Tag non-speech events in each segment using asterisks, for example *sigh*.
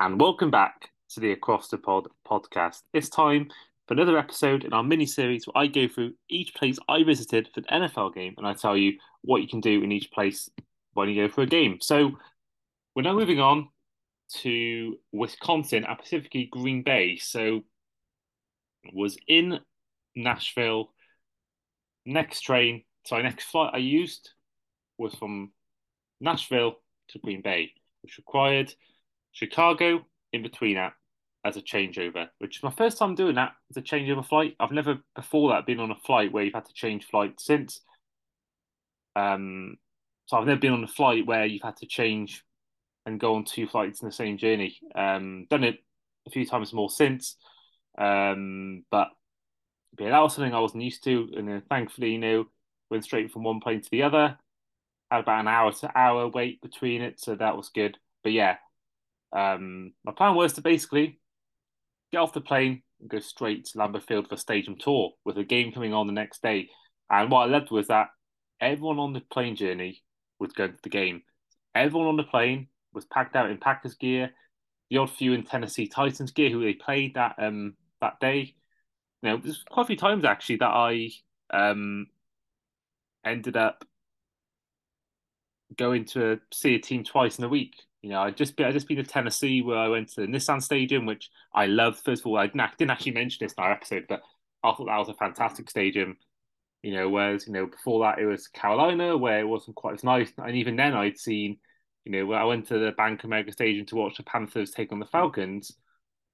and welcome back to the Across the Pod podcast. It's time for another episode in our mini series where I go through each place I visited for the NFL game and I tell you what you can do in each place when you go for a game. So we're now moving on to Wisconsin and specifically Green Bay. So was in Nashville. Next train, sorry, next flight I used was from Nashville to Green Bay, which required Chicago in between that as a changeover, which is my first time doing that as a changeover flight. I've never before that been on a flight where you've had to change flight since. Um, so I've never been on a flight where you've had to change and go on two flights in the same journey. Um, done it a few times more since, um, but yeah, that was something I wasn't used to, and then thankfully, you know, went straight from one plane to the other. Had about an hour to hour wait between it, so that was good. But yeah, um, my plan was to basically get off the plane and go straight to Lambeau Field for a stadium tour with a game coming on the next day. And what I loved was that everyone on the plane journey was going to the game. Everyone on the plane was packed out in Packers gear. The odd few in Tennessee Titans gear who they played that um that day. You know, there's quite a few times actually that I um ended up going to see a team twice in a week. You know, I just I just been to Tennessee where I went to the Nissan Stadium, which I love. First of all, I didn't actually mention this in our episode, but I thought that was a fantastic stadium. You know, whereas you know before that it was Carolina where it wasn't quite as nice, and even then I'd seen, you know, when I went to the Bank America Stadium to watch the Panthers take on the Falcons.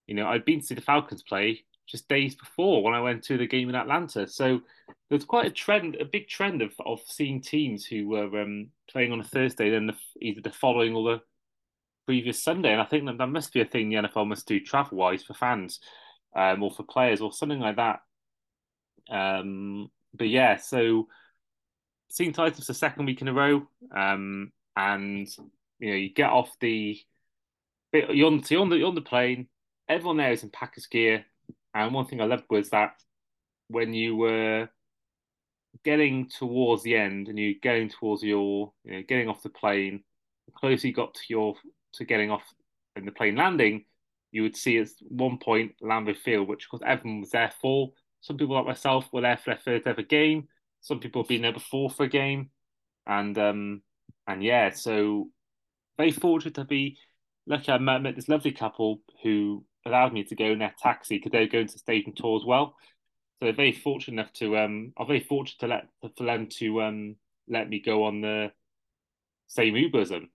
You know, I'd been to see the Falcons play just days before when I went to the game in Atlanta. So there's quite a trend, a big trend of of seeing teams who were um, playing on a Thursday, then the, either the following or the previous Sunday. And I think that that must be a thing the NFL must do travel wise for fans um, or for players or something like that. Um, but yeah, so seeing Titans the second week in a row, um, and you know you get off the you're on, you're on the you're on the plane. Everyone there is in Packers gear, and one thing I loved was that when you were getting towards the end and you're getting towards your you know getting off the plane, the closer you got to your to getting off in the plane landing, you would see at one point Lambeau Field, which of course everyone was there for. Some people like myself were there for their first ever game. Some people have been there before for a game, and um and yeah, so very fortunate to be lucky. I met, met this lovely couple who allowed me to go in their taxi because they were going to stadium tour as well. So they're very fortunate enough to um, I'm very fortunate to let for them to um let me go on the same Uber as them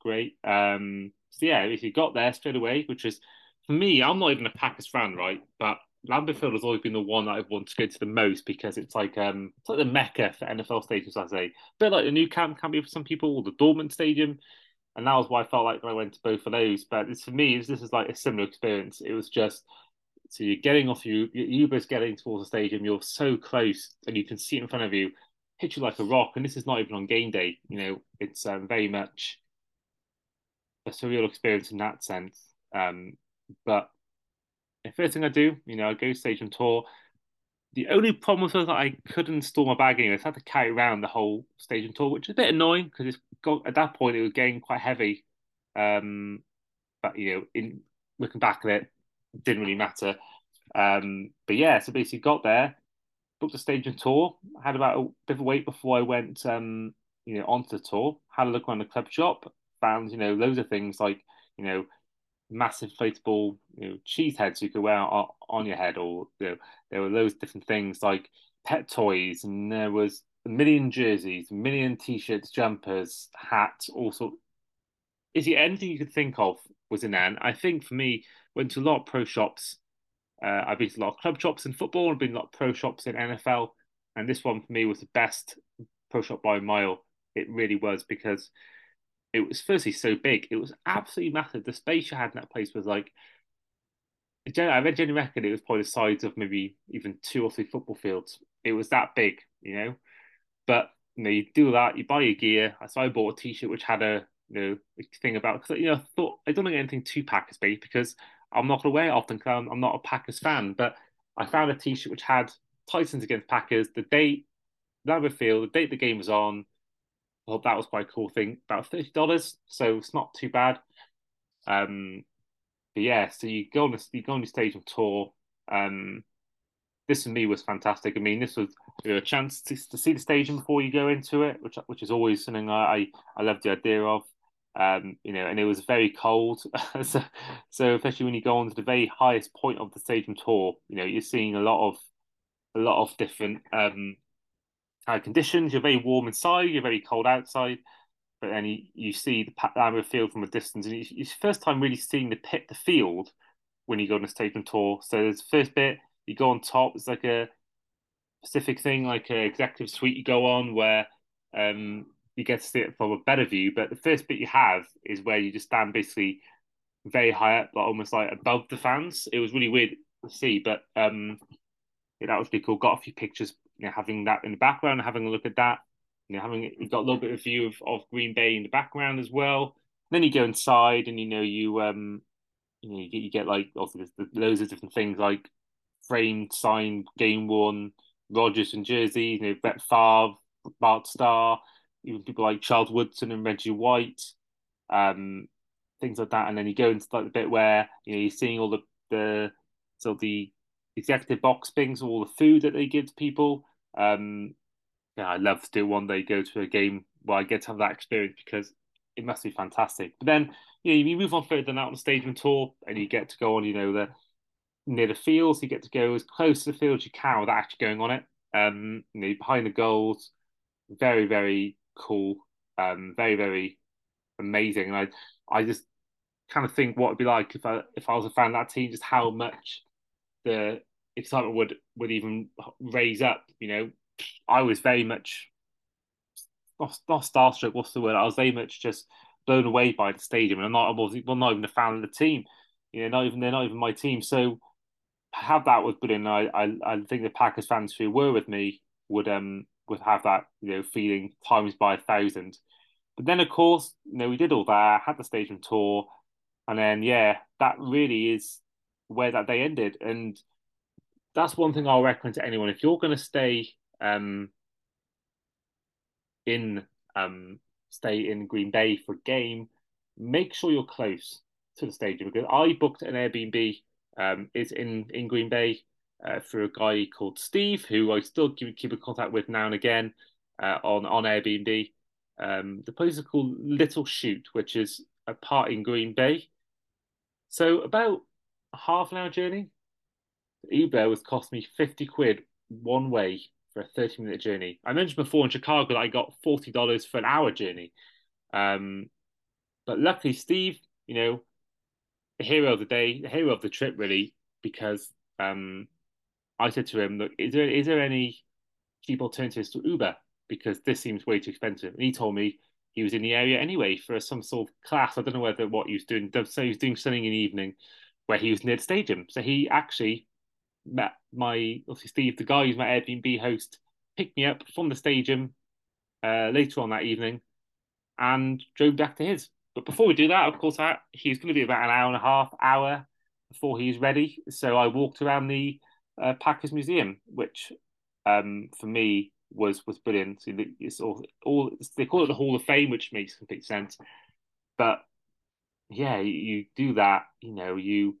great. Um, so yeah, if you got there straight away, which is for me, I'm not even a Packers fan, right? But Lambeau Field has always been the one that I've wanted to go to the most because it's like um it's like the mecca for NFL stadiums, I say. A bit like the Nou Camp can be for some people, or the Dortmund Stadium. And that was why I felt like I went to both of those. But it's for me, this is like a similar experience. It was just so you're getting off you Uber's getting towards the stadium, you're so close and you can see it in front of you, hit you like a rock. And this is not even on game day, you know, it's um, very much a surreal experience in that sense. Um, but the first thing I do, you know, I go stage and tour. The only problem was that I couldn't store my bag anyway. So I had to carry around the whole stadium tour, which is a bit annoying because it's got at that point it was getting quite heavy. Um, but you know, in looking back at it, it didn't really matter. Um, but yeah, so basically got there, booked the stadium tour. Had about a bit of a wait before I went, um, you know, onto the tour. Had a look around the club shop, you know, loads of things like, you know, massive inflatable, you know, cheese heads you could wear on, on your head, or you know, there were loads of different things like pet toys, and there was a million jerseys, a million t-shirts, jumpers, hats, all sorts. Is it anything you could think of was in there? And I think for me, went to a lot of pro shops. Uh, I've been to a lot of club shops in football. I've been to a lot of pro shops in NFL, and this one for me was the best pro shop by a mile. It really was because it was firstly so big. It was absolutely massive. The space you had in that place was like, I Jenny reckon it was probably the size of maybe even two or three football fields. It was that big, you know. But you know, you do that, you buy your gear. So I bought a T-shirt which had a you know thing about because you know I thought I don't think anything too Packers based because I'm not gonna wear it often because I'm, I'm not a Packers fan. But I found a T-shirt which had Titans against Packers, the date, Lambeau Field, the date the game was on, that was quite a cool thing. About thirty dollars, so it's not too bad. Um, but yeah, so you go on the you go on the stadium tour. Um, this for me was fantastic. I mean, this was you know, a chance to, to see the stadium before you go into it, which which is always something I I, I love the idea of. Um, you know, and it was very cold, *laughs* so so especially when you go on to the very highest point of the stadium tour, you know, you're seeing a lot of a lot of different um kind conditions. You're very warm inside, you're very cold outside, but then you, you see the Lambeau Field from a distance, and it's, it's first time really seeing the pit, the field when you go on a stadium tour. So there's the first bit you go on top. It's like a specific thing, like an executive suite you go on where um, you get to see it from a better view. But the first bit you have is where you just stand basically very high up, like almost like above the fans. It was really weird to see, but um, yeah, that was pretty cool. Got a few pictures, you know, having that in the background, having a look at that. You know, having you got a little bit of view of, of Green Bay in the background as well. then you go inside, and you know you um you know you get you get like also loads of different things like framed, signed, game one Rodgers and Jersey, you know, Brett Favre, Bart Starr, even people like Charles Woodson and Reggie White, um, things like that. And then you go into like the bit where you know you're seeing all the the so the executive box things, all the food that they give to people. Um, yeah, I love to do one day go to a game where I get to have that experience because it must be fantastic. But then you know you move on further than out on the stadium tour and you get to go on, you know, the near the fields. You get to go as close to the field as you can without actually going on it. Um, you know, behind the goals, very very cool, um, very very amazing. And I I just kind of think what it'd be like if I if I was a fan of that team, just how much the excitement would would even raise up. You know, I was very much not, not starstruck. What's the word? I was very much just blown away by the stadium, and I'm not I was well, not even a fan of the team. You know, not even they're not even my team. So have that with Budin. I, I I think the Packers fans who were with me would um would have that you know feeling times by a thousand. But then of course, you know, we did all that, had the stadium tour, and then yeah, that really is where that day ended. And that's one thing I'll recommend to anyone. If you're gonna stay um in um stay in Green Bay for a game, make sure you're close to the stadium because I booked an Airbnb um, is in in Green Bay uh, for a guy called Steve, who I still keep, keep in contact with now and again uh, on on Airbnb. Um, the place is called Little Chute, which is a part in Green Bay. So about half an hour journey. Uber was cost me fifty quid one way for a thirty minute journey. I mentioned before in Chicago that I got forty dollars for an hour journey. Um, but luckily, Steve, you know, the hero of the day, the hero of the trip, really, because um, I said to him, "Look, is there is there any cheap alternatives to Uber? Because this seems way too expensive." And he told me he was in the area anyway for some sort of class. I don't know whether what he was doing. So he was doing something in the evening where he was near the stadium. So he actually met my obviously Steve, the guy who's my Airbnb host, picked me up from the stadium uh, later on that evening and drove back to his. But before we do that, of course, I, he's going to be about an hour and a half, hour before he's ready. So I walked around the uh, Packers Museum, which um, for me was was brilliant. So it's all, all they call it the Hall of Fame, which makes complete sense. But yeah, you, you do that. You know, you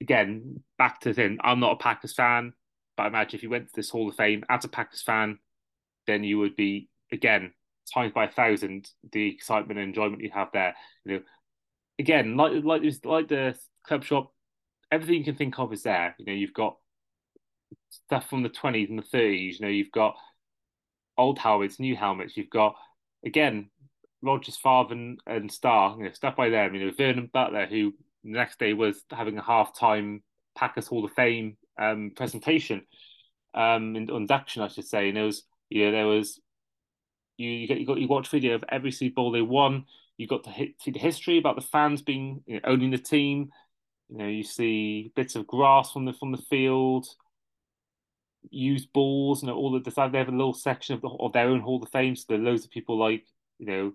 again back to the thing. I'm not a Packers fan, but I imagine if you went to this Hall of Fame as a Packers fan, then you would be again times by a thousand the excitement and enjoyment you have there. You know, again, like like like the club shop, everything you can think of is there. You know, you've got stuff from the twenties and the thirties. You know, you've got old helmets, new helmets. You've got again Rodgers, Favre, and, and Starr. You know, stuff by them. You know, Vernon Butler, who the next day was having a halftime Packers Hall of Fame um, presentation, um, induction, I should say. And there was, you know, there was you you get you got you watch video of every Super Bowl they won. You got to hit, see the history about the fans being you know, owning the team. You know, you see bits of grass from the from the field, used balls, you know, all the decide they have a little section of the, of their own Hall of Fame. So there are loads of people like you know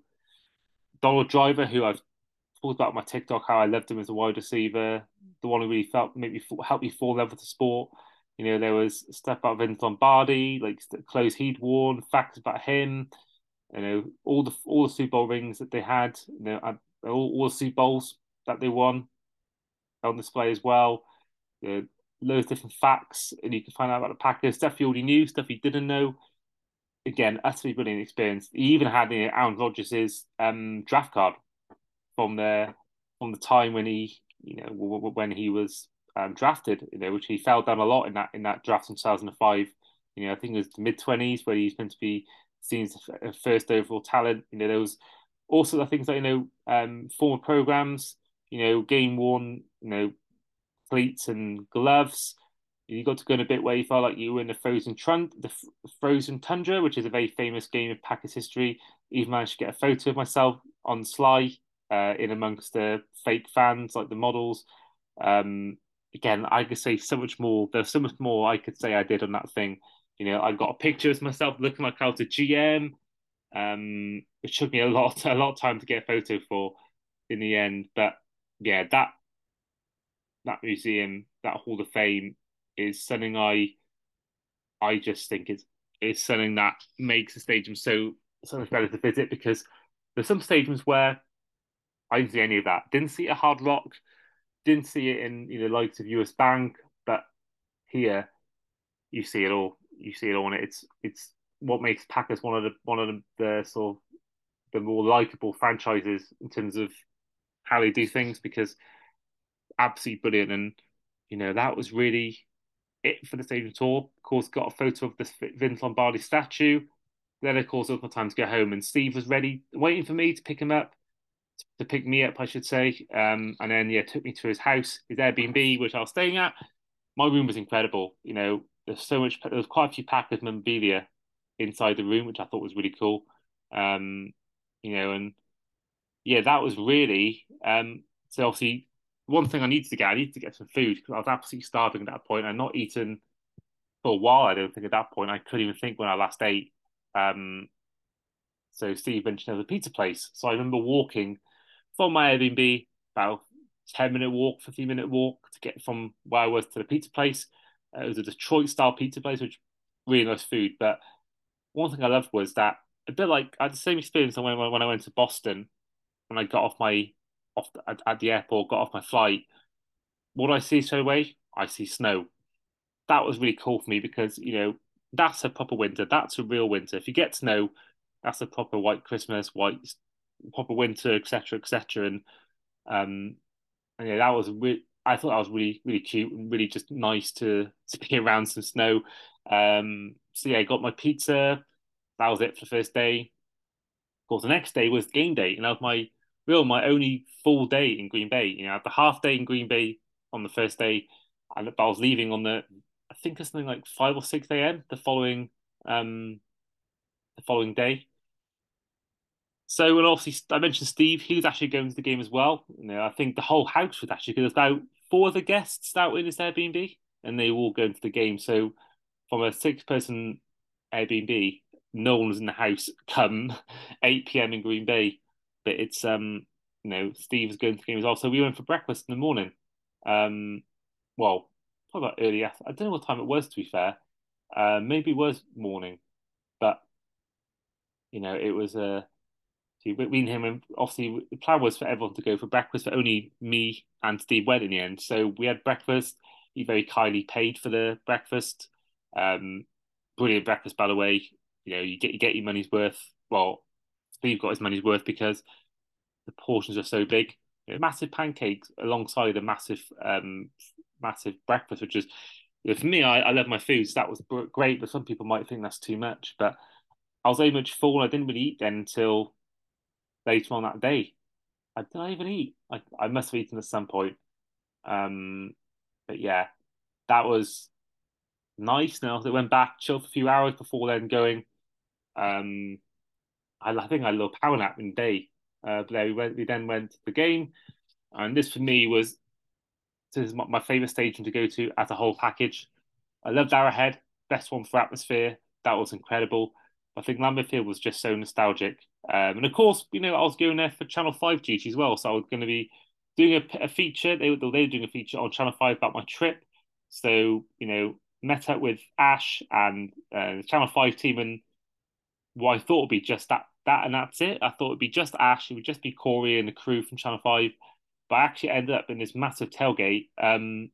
Donald Driver, who I've talked about my TikTok how I loved him as a wide receiver, the one who really felt maybe helped me fall in love with the sport. You know, there was stuff about Vince Lombardi, like the clothes he'd worn, facts about him you know all the all the Super Bowl rings that they had, you know, all, all the Super Bowls that they won. on display as well. The loads of different facts, and you can find out about the Packers stuff you already knew, stuff you didn't know. Again, utterly brilliant experience. He even had you know, Aaron Rodgers' um, draft card from the from the time when he you know when he was um, drafted, you know, which he fell down a lot in that in that draft in 2005. You know, I think it was mid 20s where he's meant to be seen as a first overall talent. You know, there was also the things like you know um, former programs, you know, game worn, you know, cleats and gloves. You got to go in a bit where you felt like you were in the frozen trun- the frozen tundra, which is a very famous game of Packers history. Even managed to get a photo of myself on Sly uh, in amongst the fake fans, like the models. Um, again, I could say so much more. There's so much more I could say I did on that thing. You know, I got a picture of myself looking like I was a GM. Um, it took me a lot, *laughs* a lot of time to get a photo for in the end. But yeah, that that museum, that Hall of Fame, is something I, I just think is is something that makes the stadium so so much better to visit because there's some stadiums where I didn't see any of that. Didn't see a Hard Rock, didn't see it in you know likes of US Bank, but here you see it all. You see it all, and it's it's what makes Packers one of the one of the, the sort of the more likable franchises in terms of how they do things because absolutely brilliant. And you know that was really it for the stadium tour. Of course, got a photo of the Vince Lombardi statue. Then, of course, it was my time to go home, and Steve was ready, waiting for me to pick him up to pick me up, I should say. Um, and then yeah, took me to his house, his Airbnb, which I was staying at. My room was incredible. You know, there's so much. There was quite a few Packers memorabilia inside the room, which I thought was really cool. Um, you know, and yeah, that was really. Um, so obviously, one thing I needed to get, I needed to get some food because I was absolutely starving at that point. I'd not eaten for a while. I don't think at that point I couldn't even think when I last ate. Um, so Steve mentioned there was a pizza place. So I remember walking from my Airbnb, about 10 minute walk, 15 minute walk to get from where I was to the pizza place. Uh, it was a Detroit style pizza place, which really nice food. But one thing I loved was that a bit like I had the same experience when, when I went to Boston when I got off my off the, at, at, the airport, got off my flight. What do I see straight away? I see snow. That was really cool for me because you know that's a proper winter. That's a real winter. If you get snow, that's a proper white Christmas, white proper winter, etc., etc. And um, and yeah, that was re- I thought that was really really cute and really just nice to to be *laughs* around some snow. Um, so yeah, I got my pizza. That was it for the first day. Of course, the next day was game day, and that was my real my only full day in Green Bay. You know, I had the half day in Green Bay on the first day, and I was leaving on the I think it's something like five or six a.m. the following um the following day. So, and obviously, I mentioned Steve. He was actually going to the game as well. You know, I think the whole house was actually because about four of the guests out in this Airbnb, and they were all going to the game. So, from a six-person Airbnb, no one was in the house come *laughs* 8 p.m. in Green Bay. But it's um, you know, Steve's going to the game as well. So we went for breakfast in the morning. Um, well, probably early. I don't know what time it was. To be fair, uh, maybe it was morning, but you know, it was a. So and him, and obviously the plan was for everyone to go for breakfast, but only me and Steve went in the end. So we had breakfast. He very kindly paid for the breakfast. Um, brilliant breakfast, by the way. You know, you get you get your money's worth. Well, Steve got his money's worth because the portions are so big. You know, massive pancakes alongside a massive, um, massive breakfast, which is you know, for me. I, I love my food, so that was great. But some people might think that's too much. But I was very much full. I didn't really eat then until later on that day. I did I even eat? I, I must have eaten at some point. Um, but yeah, that was nice. Now they went back, chilled for a few hours before then going. Um, I, I think I little power nap in the day. Uh, but we went. We then went to the game, and this for me was this is my, my favorite stadium to go to as a whole package. I loved Arrowhead, best one for atmosphere. That was incredible. I think Lambeau Field was just so nostalgic. Um, and of course, you know, I was going there for Channel 5 duty as well. So I was going to be doing a, a feature. They, they were doing a feature on Channel 5 about my trip. So, you know, met up with Ash and uh, the Channel 5 team and what I thought would be just that, that and that's it. I thought it'd be just Ash. It would just be Corey and the crew from Channel 5. but I actually ended up in this massive tailgate. Um,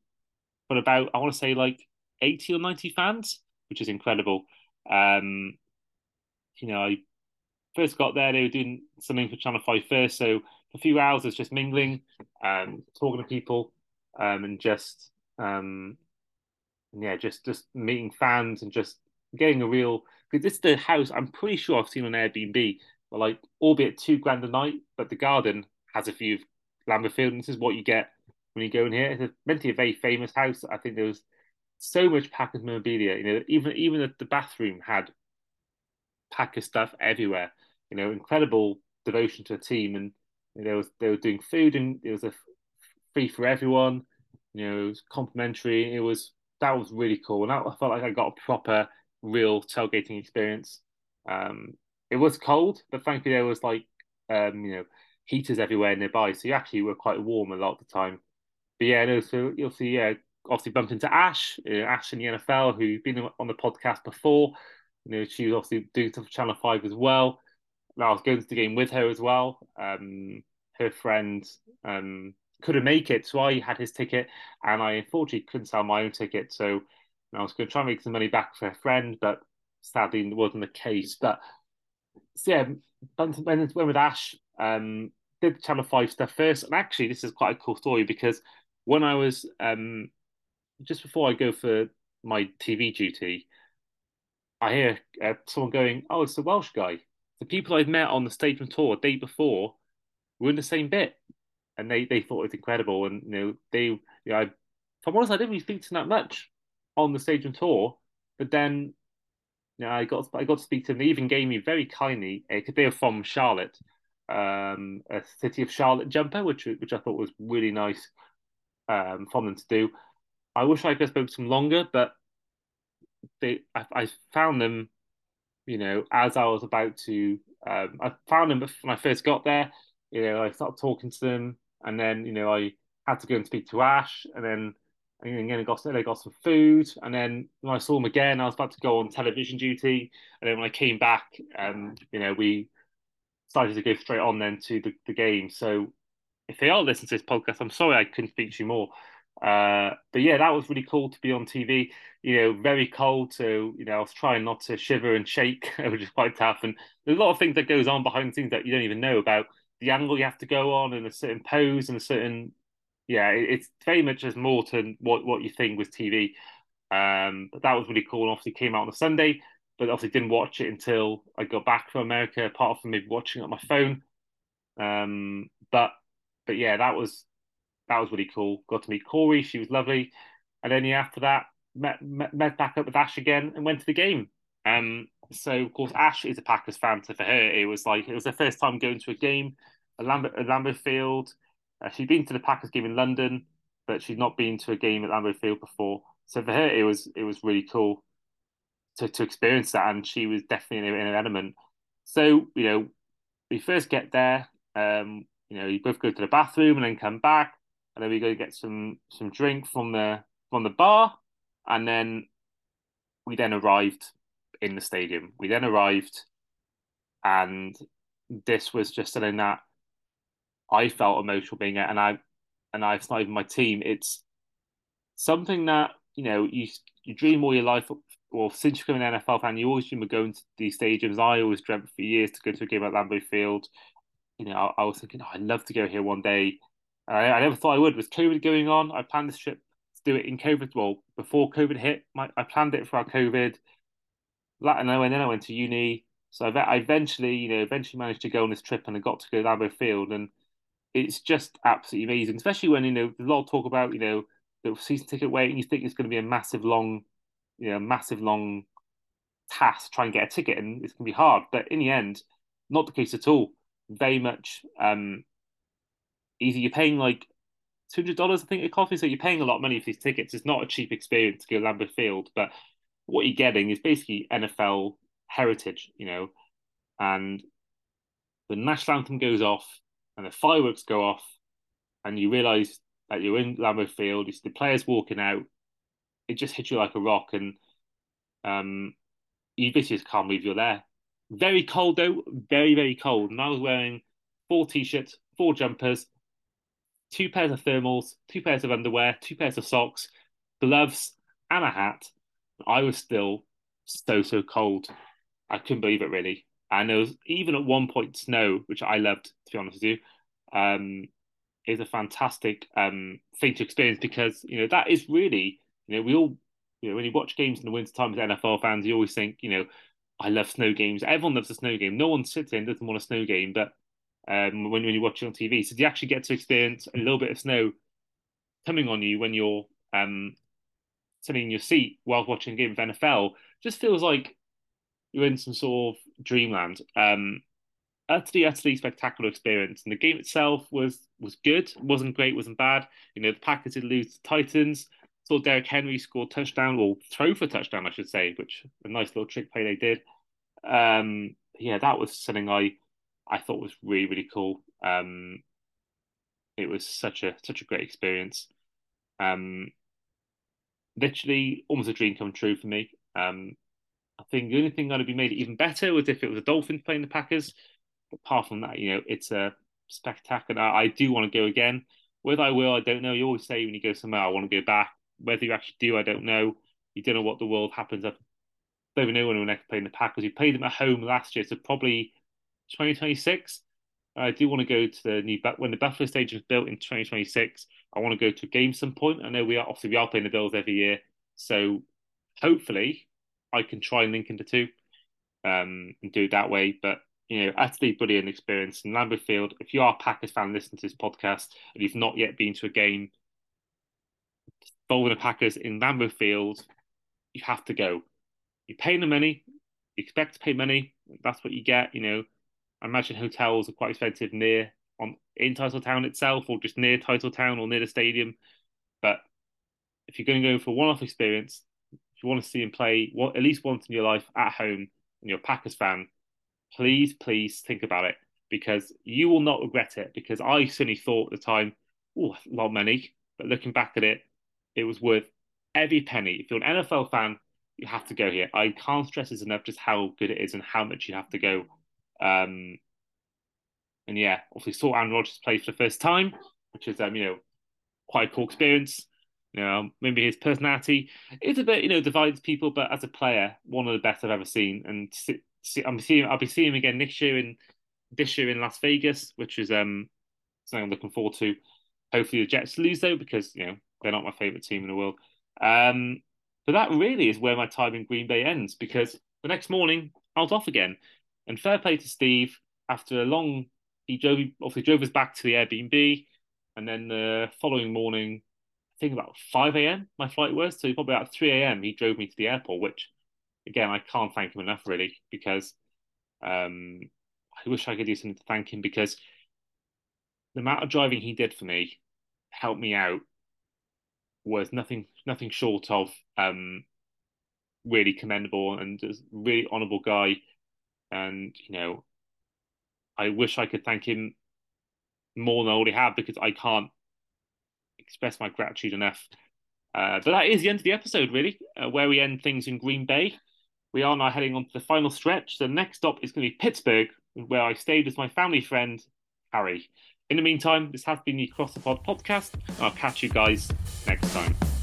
but about I want to say like eighty or ninety fans, which is incredible. Um, you know, I first got there, they were doing something for Channel Five first, so for a few hours was just mingling, um, talking to people, um, and just um, yeah, just just meeting fans and just getting a real because this is the house I'm pretty sure I've seen on Airbnb, but like albeit two grand a night, but the garden has a view of Lambeau Field, and this is what you get when you go in here. It's meant to be a very famous house. I think there was so much Packers memorabilia. You know, even even the, the bathroom had Packers stuff everywhere. You know, incredible devotion to a team, and you know, was, they were doing food, and it was a free for everyone. You know, it was complimentary. It was that was really cool, and I felt like I got a proper, real tailgating experience. Um, it was cold, but thankfully there was like, um, you know, heaters everywhere nearby, so you actually were quite warm a lot of the time. But yeah, no, so you'll see, yeah, obviously bumped into Ash, uh, Ash in the NFL, who's been on the podcast before. You know, she was obviously doing stuff for Channel Five as well. I was going to the game with her as well. Um, her friend um, couldn't make it, so I had his ticket, and I unfortunately couldn't sell my own ticket. So I was going to try and make some money back for a friend, but sadly it wasn't the case. But so yeah, went, went with Ash, um, did Channel Five stuff first, and actually this is quite a cool story because when I was um, just before I go for my TV duty, I hear uh, someone going, "Oh, it's the Welsh guy." The people I've met on the stage stadium tour day before were in the same bit, and they they thought it was incredible. And you know, they, you know, I, if I'm honest, I didn't really speak to them that much on the stadium tour, but then. You know, I got I got to speak to them. They even gave me very kindly because they were from Charlotte, um, a City of Charlotte jumper, which which I thought was really nice um, from them to do. I wish I could have spoken to them longer, but they I, I found them, you know, as I was about to. Um, I found them when I first got there. You know, I started talking to them, and then you know I had to go and speak to Ash, and then and again I got I got some food, and then when I saw them again, I was about to go on television duty, and then when I came back, um, you know, we started to go straight on then to the, the game. So if they are listening to this podcast, I'm sorry I couldn't speak to you more. Uh, but yeah, that was really cool to be on TV. You know, very cold, so you know I was trying not to shiver and shake, *laughs* which is quite tough. And there's a lot of things that goes on behind the scenes that you don't even know about. The angle you have to go on, and a certain pose, and a certain yeah, it's very much as more to what what you think was TV. Um, but that was really cool. And obviously, came out on a Sunday, but obviously didn't watch it until I got back from America. Apart from maybe watching it on my phone. Um, but but yeah, that was that was really cool. Got to meet Corey; she was lovely. And then yeah, after that, met, met, met back up with Ash again and went to the game. Um, so of course Ash is a Packers fan, so for her it was like it was her first time going to a game, a Lambeau, a Lambeau Field. Uh, she'd been to the Packers game in London, but she'd not been to a game at Lambeau Field before. So for her it was it was really cool to to experience that, and she was definitely in, in an element. So you know, we first get there. Um, you know, you both go to the bathroom and then come back, and then we go get some some drink from the from the bar, and then we then arrived in the stadium. We then arrived, and this was just something that I felt emotional being at, and I and I, it's not even my team. It's something that you know you you dream all your life. Well, since you're become an NFL fan, you always dream of going to these stadiums. I always dreamt for years to go to a game at Lambeau Field you know, I, I was thinking, oh, I'd love to go here one day. I, I never thought I would. With COVID going on, I planned this trip to do it in COVID. Well, before COVID hit, my, I planned it for our COVID. And then, I went to uni. So I, eventually, you know, eventually managed to go on this trip and I got to go to Lambeau Field. And it's just absolutely amazing, especially when, you know, there's a lot of talk about, you know, the season ticket wait and you think it's going to be a massive long, you know, massive long task trying to try and get a ticket and it's going to be hard. But in the end, not the case at all very much um, easy. You're paying like two hundred dollars, I think, a coffee. So you're paying a lot of money for these tickets. It's not a cheap experience to go to Lambeau Field, but what you're getting is basically NFL heritage, you know. And the national anthem goes off, and the fireworks go off, and you realise that you're in Lambeau Field. You see the players walking out. It just hits you like a rock, and um, you basically just can't believe you're there. Very cold though, very very cold. And I was wearing four t-shirts, four jumpers, two pairs of thermals, two pairs of underwear, two pairs of socks, gloves, and a hat. I was still so so cold. I couldn't believe it really. And there was even at one point snow, which I loved to be honest with you. Um, is a fantastic um thing to experience because you know that is really you know we all you know when you watch games in the winter time as NFL fans, you always think you know I love snow games. Everyone loves a snow game. No one sits in doesn't want a snow game, but um, when when you watch it on TV, so do you actually get to experience a little bit of snow coming on you when you're um sitting in your seat while watching a game of NFL. Just feels like you're in some sort of dreamland. Um, utterly, utterly spectacular experience. And the game itself was was good, wasn't great, wasn't bad. You know, the Packers did lose to Titans. Saw Derrick Henry score touchdown or throw for touchdown, I should say, which a nice little trick play they did. Um, yeah, that was something I I thought was really really cool. Um, it was such a such a great experience. Um, literally almost a dream come true for me. Um, I think the only thing that would be made even better was if it was the Dolphins playing the Packers. But apart from that, you know, it's a spectacular. I do want to go again. Whether I will, I don't know. You always say when you go somewhere, I want to go back. Whether you actually do, I don't know. You don't know what the world happens. I don't even know when we're next playing the Packers. We played them at home last year, so probably 2026. I do want to go to the new when the Buffalo Stadium is built in 2026. I want to go to a game some point. I know we are obviously we are playing the Bills every year, so hopefully I can try and link into two um, and do it that way. But you know, utterly brilliant experience in Lambeau Field. If you are a Packers fan listening to this podcast and you've not yet been to a game involving the Packers in Lambeau Field, you have to go. You pay the money, you expect to pay money. That's what you get. You know, I imagine hotels are quite expensive near on in Titletown itself, or just near Titletown or near the stadium. But if you're going to go for one-off experience, if you want to see him play what at least once in your life at home, and you're a Packers fan, please, please think about it because you will not regret it. Because I certainly thought at the time, oh, a lot of money, but looking back at it, it was worth every penny. If you're an NFL fan, you have to go here. I can't stress this enough just how good it is and how much you have to go. Um, and yeah, obviously saw Aaron Rodgers play for the first time, which is um, you know, quite a cool experience. You know, maybe his personality is a bit, you know, divides people, but as a player, one of the best I've ever seen. And see, see, I'm seeing, I'll be seeing him again next year in this year in Las Vegas, which is um something I'm looking forward to. Hopefully the Jets lose though, because you know they're not my favorite team in the world. Um, but that really is where my time in Green Bay ends because the next morning I was off again. And fair play to Steve. After a long, he drove obviously drove us back to the Airbnb, and then the following morning, I think about five a.m. my flight was. So probably about three a.m. he drove me to the airport, which again I can't thank him enough really because um, I wish I could do something to thank him because the amount of driving he did for me helped me out was nothing nothing short of um, really commendable and a really honourable guy. And you know, I wish I could thank him more than I already have because I can't express my gratitude enough. Uh, but that is the end of the episode, really, uh, where we end things in Green Bay. We are now heading on to the final stretch. The next stop is going to be Pittsburgh, where I stayed with my family friend, Harry. In the meantime, this has been the Cross the Pod podcast. I'll catch you guys next time.